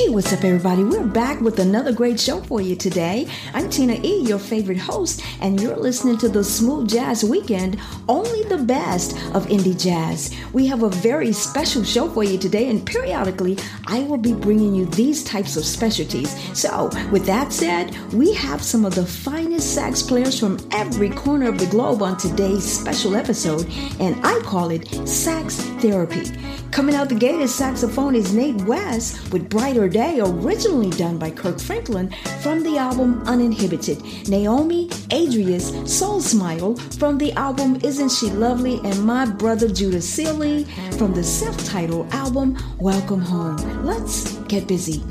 Hey, what's up, everybody? We're back with another great show for you today. I'm Tina E., your favorite host, and you're listening to the Smooth Jazz Weekend, only the best of indie jazz. We have a very special show for you today, and periodically I will be bringing you these types of specialties. So, with that said, we have some of the finest sax players from every corner of the globe on today's special episode, and I call it Sax Therapy. Coming out the gate as saxophone is Nate West with Brighter Day, originally done by Kirk Franklin from the album Uninhibited. Naomi Adriaanz Soul Smile from the album Isn't She Lovely? And my brother Judah Sealy from the self titled album Welcome Home. Let's get busy.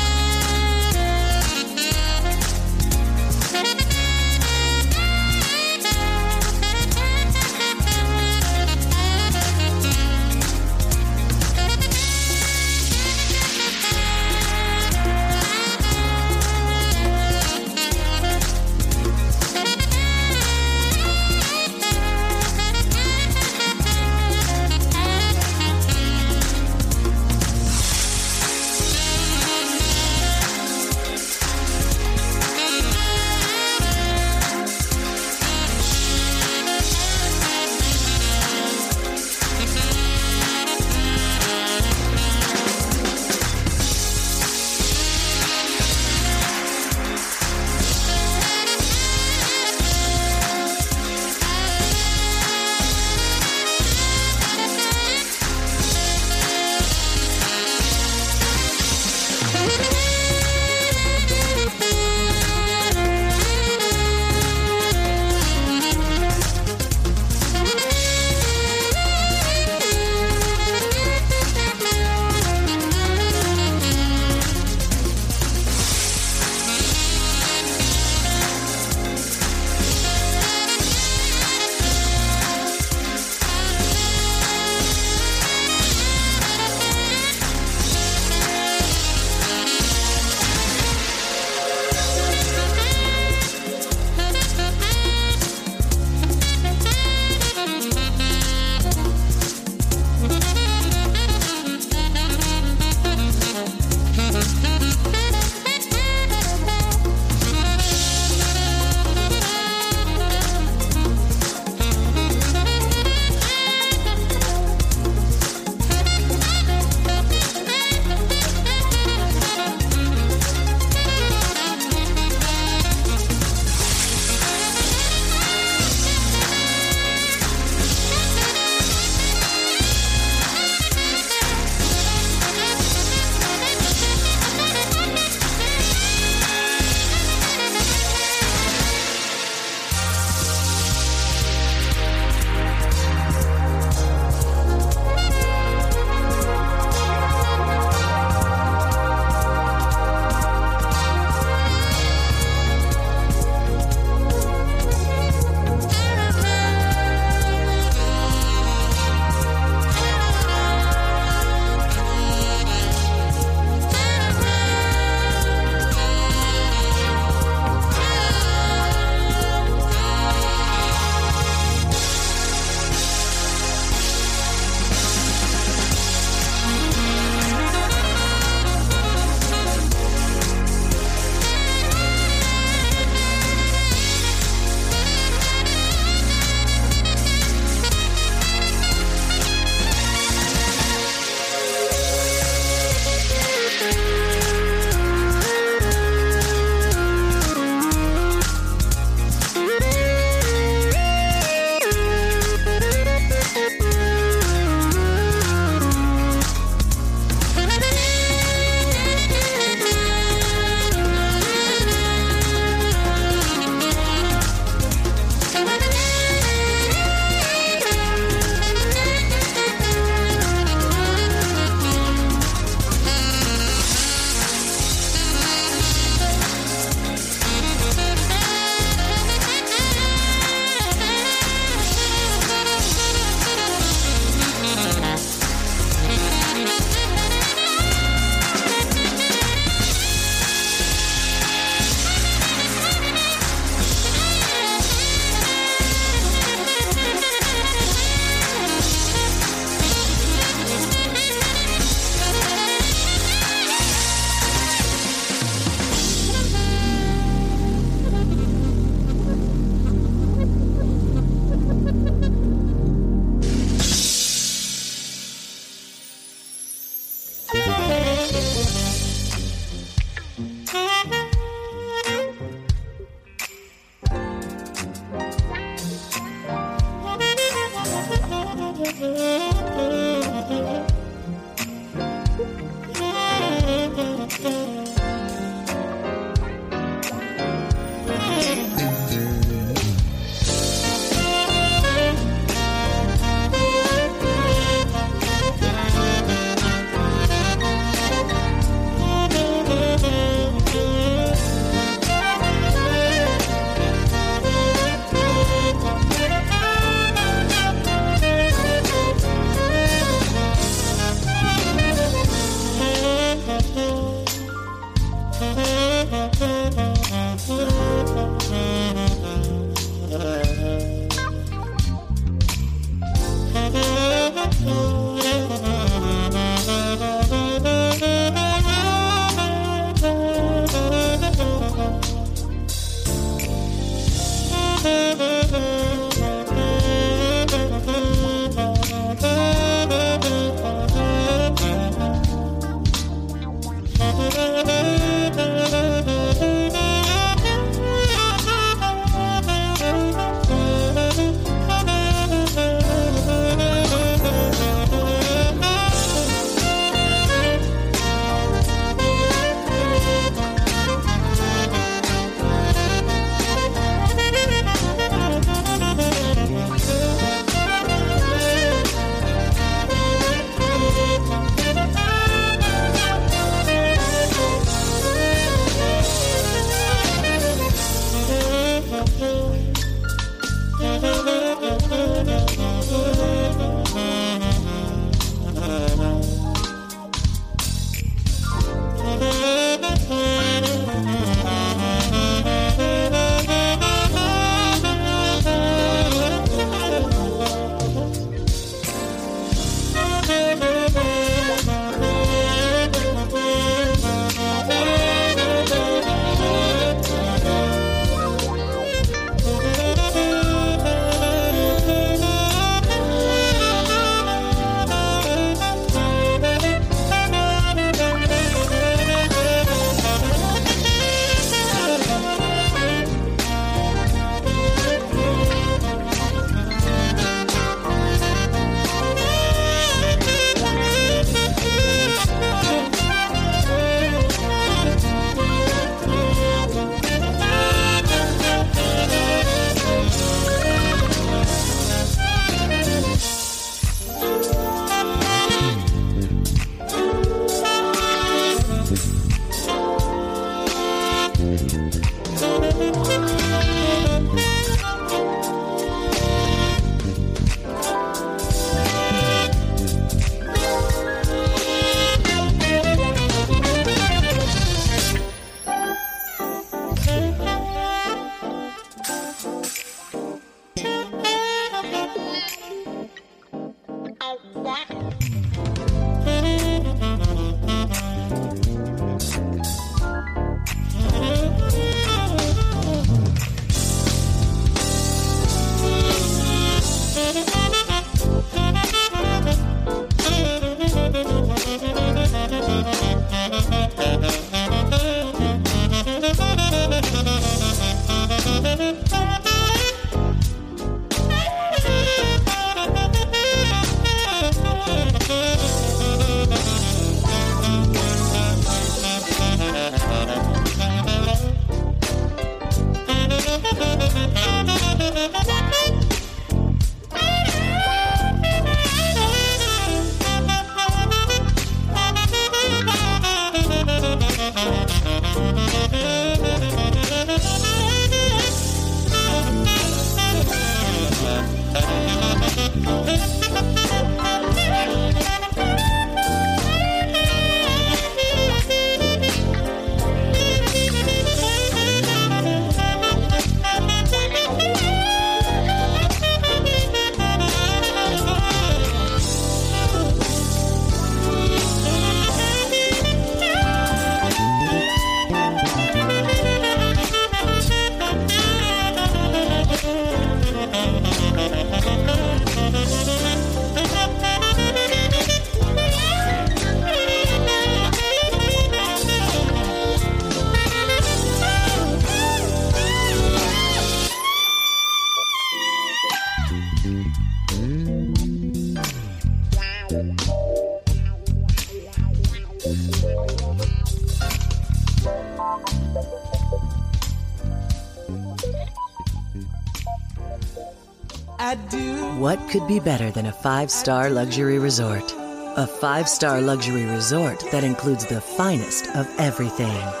What could be better than a five star luxury resort? A five star luxury resort that includes the finest of everything. I've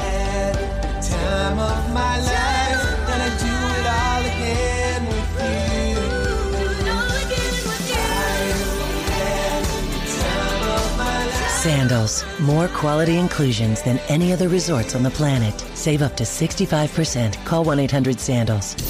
had the time of my life, and I do it all again with you. I've had the time of my life. Sandals. More quality inclusions than any other resorts on the planet. Save up to 65%. Call 1 800 Sandals.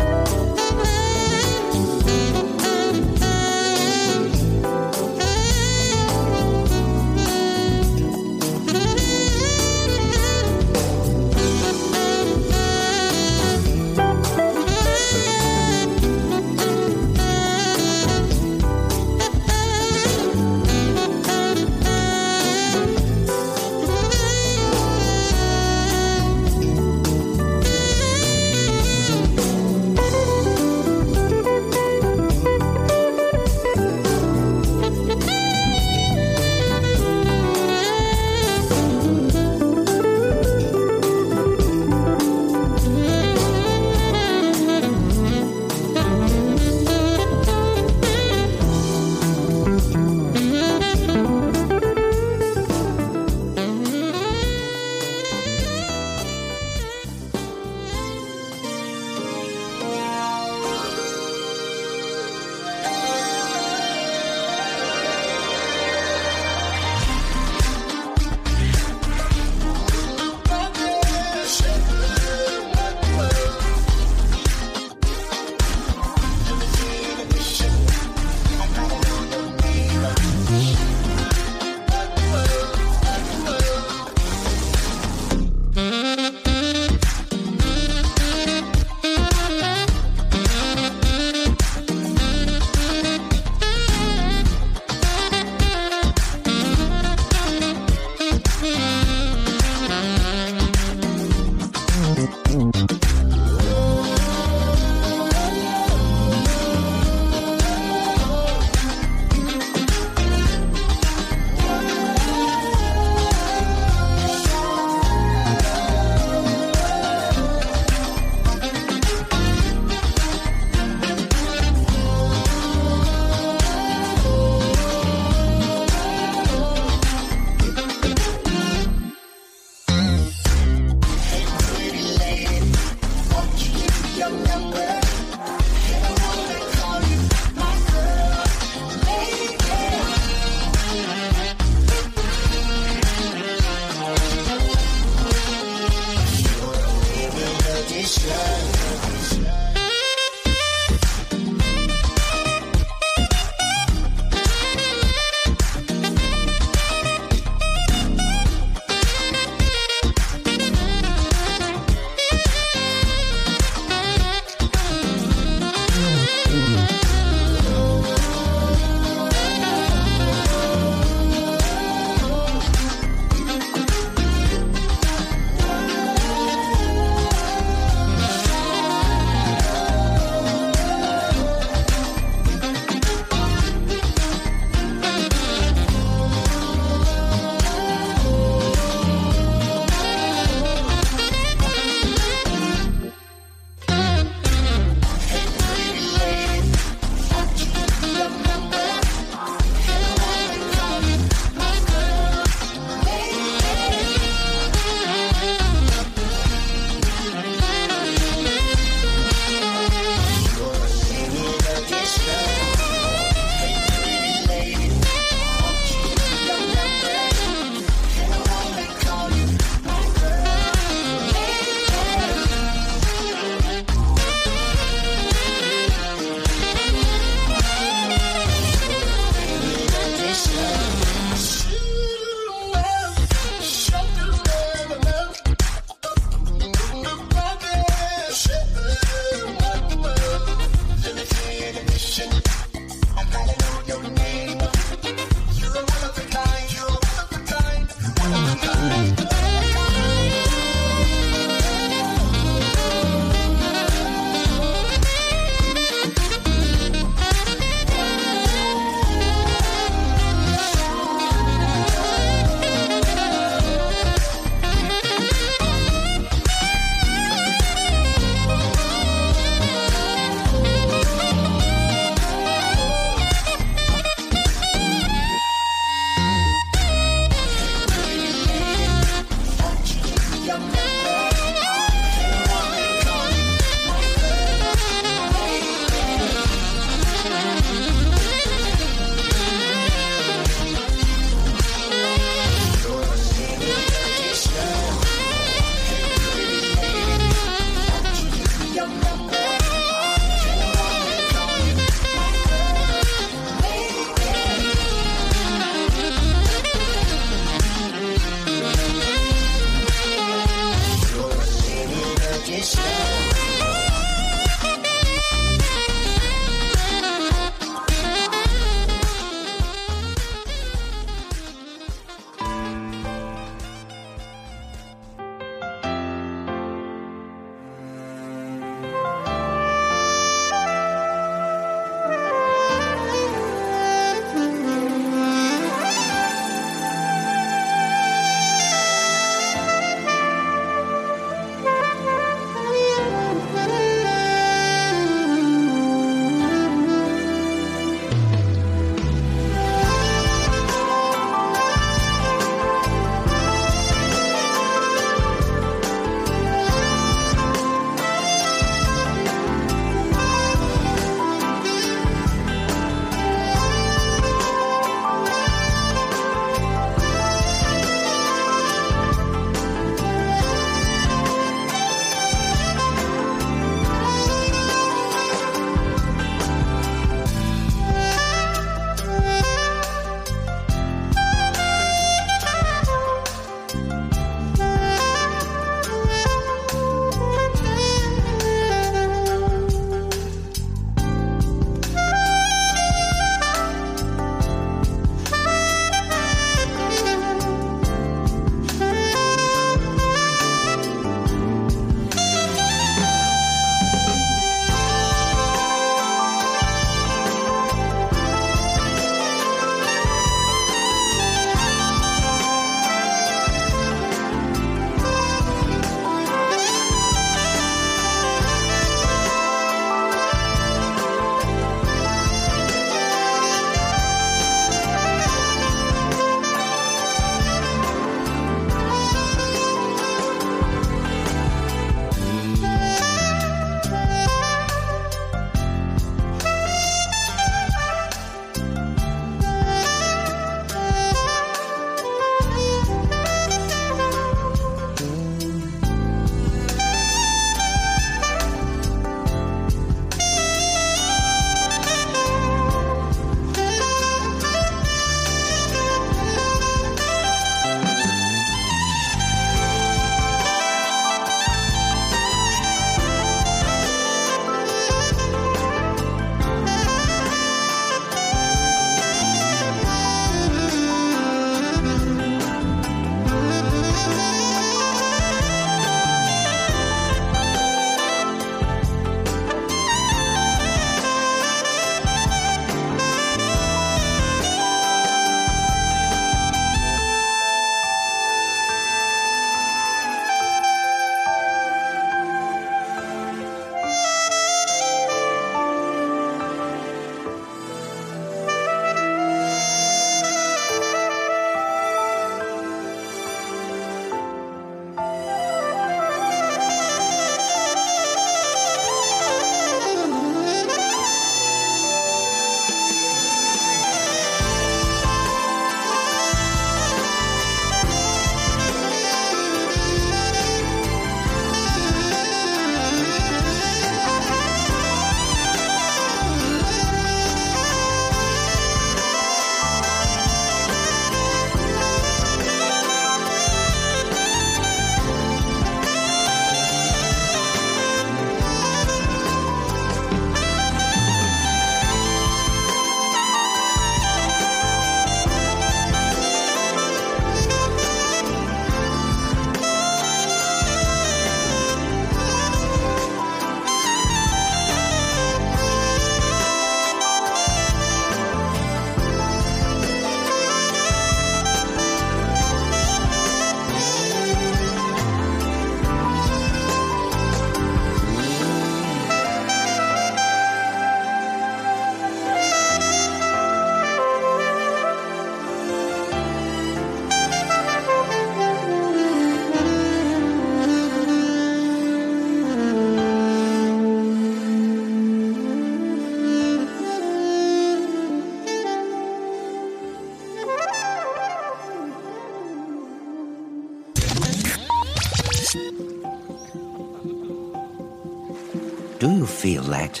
feel that?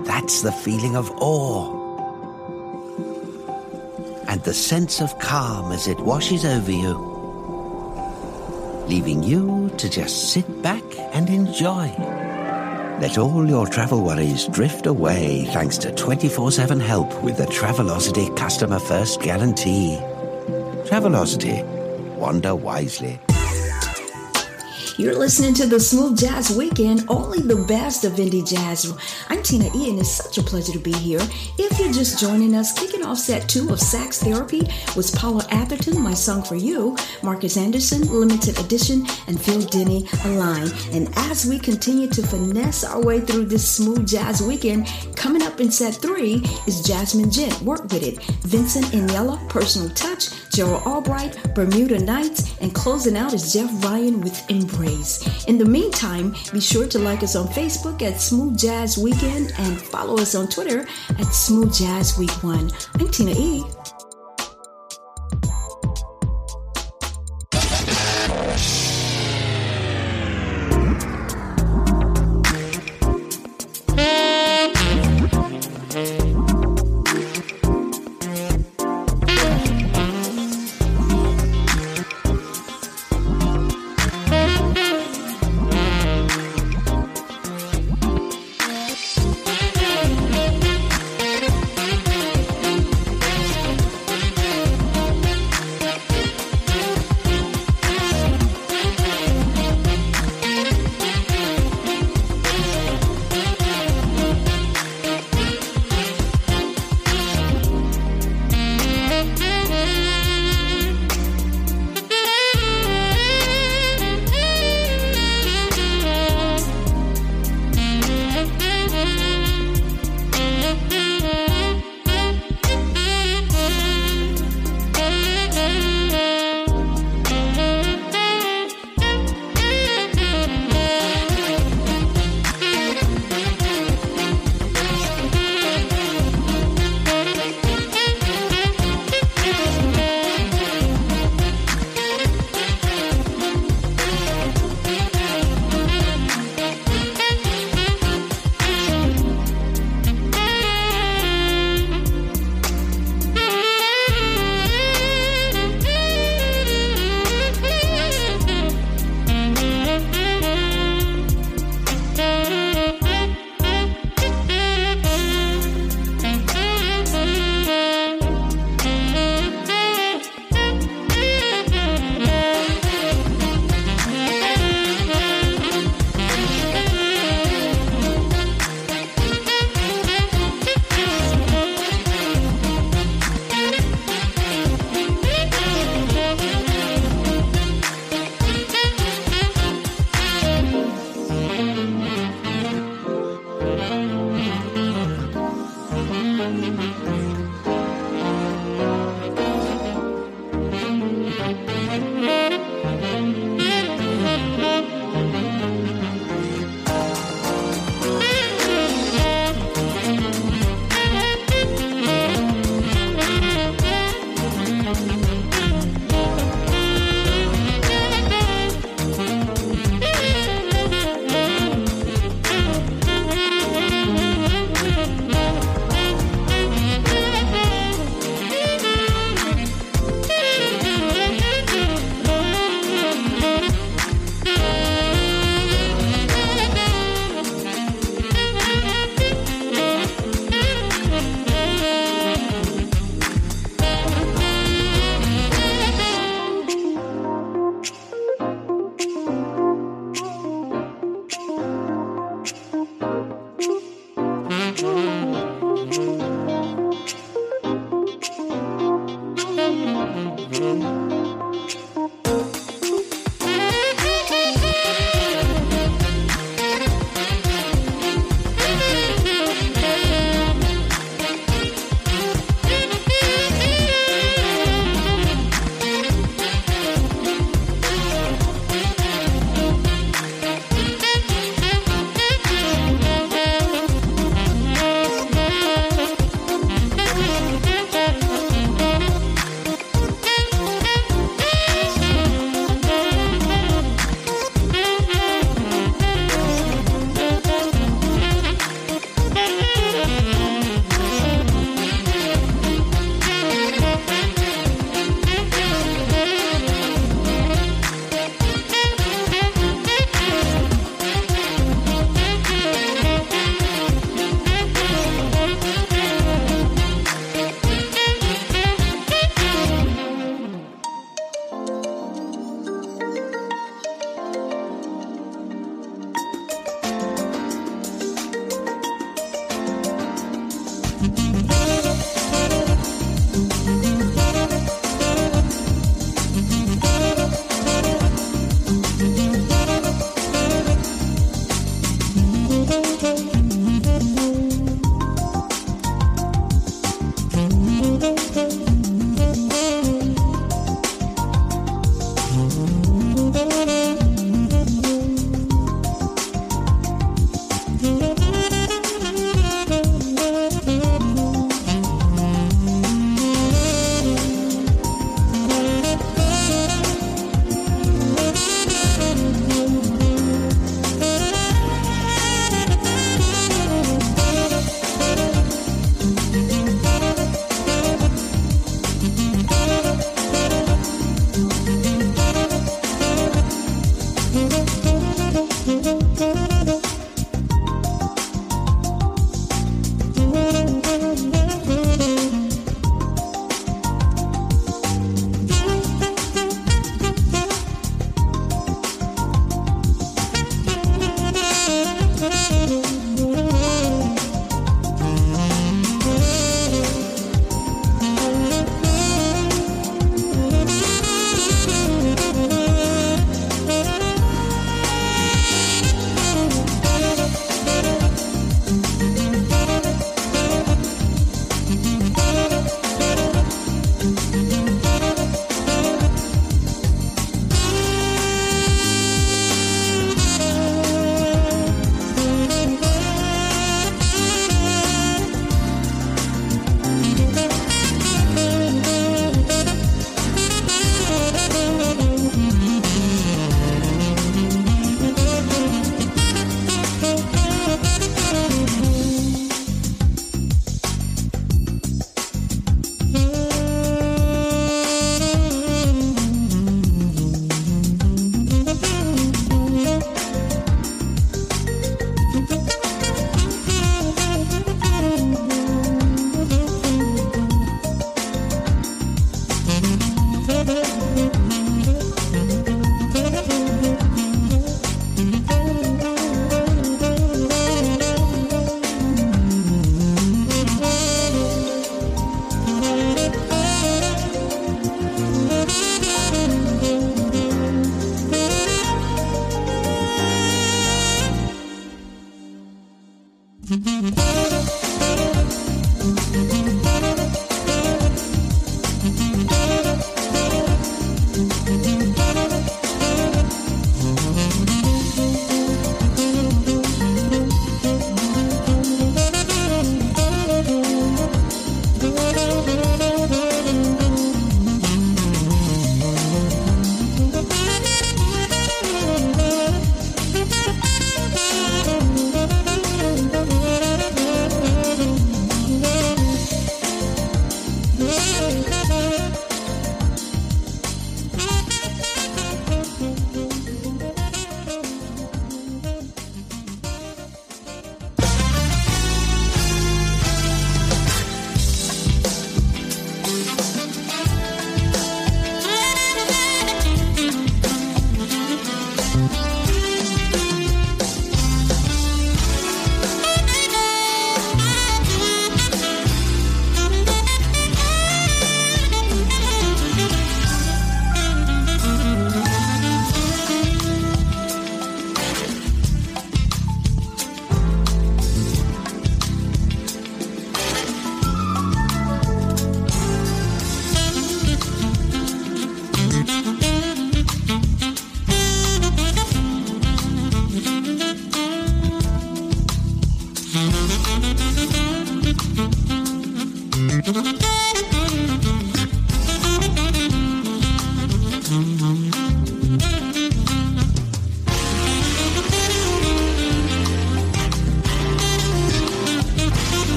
That's the feeling of awe. And the sense of calm as it washes over you, leaving you to just sit back and enjoy. Let all your travel worries drift away thanks to 24 7 help with the Travelocity Customer First Guarantee. Travelocity. Wander wisely. You're listening to the Smooth Jazz Weekend, only the best of indie jazz. I'm Tina E, and it's such a pleasure to be here. If you're just joining us, kicking off set two of Sax Therapy was Paula Atherton, My Song for You, Marcus Anderson, Limited Edition, and Phil Denny, Align. And as we continue to finesse our way through this Smooth Jazz Weekend, coming up in set three is Jazmin Ghent, Work With It, Vincent Ingala, Personal Touch, Gerald Albright, Bermuda Nights, and closing out is Jeff Ryan with Embrace. In the meantime, be sure to like us on Facebook at Smooth Jazz Weekend and follow us on Twitter at Smooth Jazz Week One. I'm Tina E.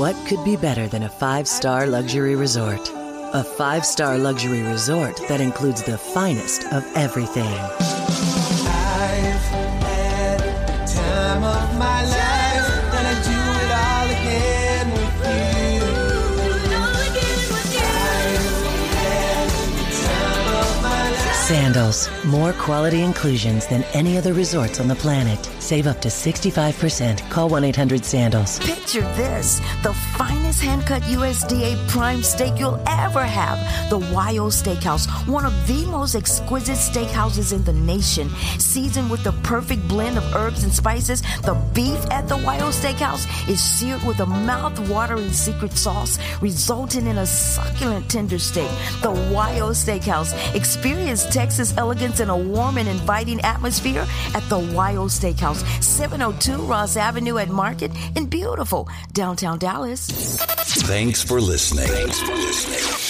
What could be better than a five star luxury resort? A five star luxury resort that includes the finest of everything. I've had the time of my life, and I do it all again with you. I've had the time of my life. Sandals, more quality inclusions than any other resorts on the planet. Save up to 65%. Call 1 800 Sandals. Picture this the finest hand cut USDA prime steak you'll ever have. The YO Steakhouse, one of the most exquisite steakhouses in the nation. Seasoned with the perfect blend of herbs and spices, the beef at the YO Steakhouse is seared with a mouth watering secret sauce, resulting in a succulent tender steak. The YO Steakhouse. Experience Texas elegance in a warm and inviting atmosphere at the YO Steakhouse, 702 Ross Avenue at Market in beautiful downtown Dallas. Thanks for listening. Thanks for listening.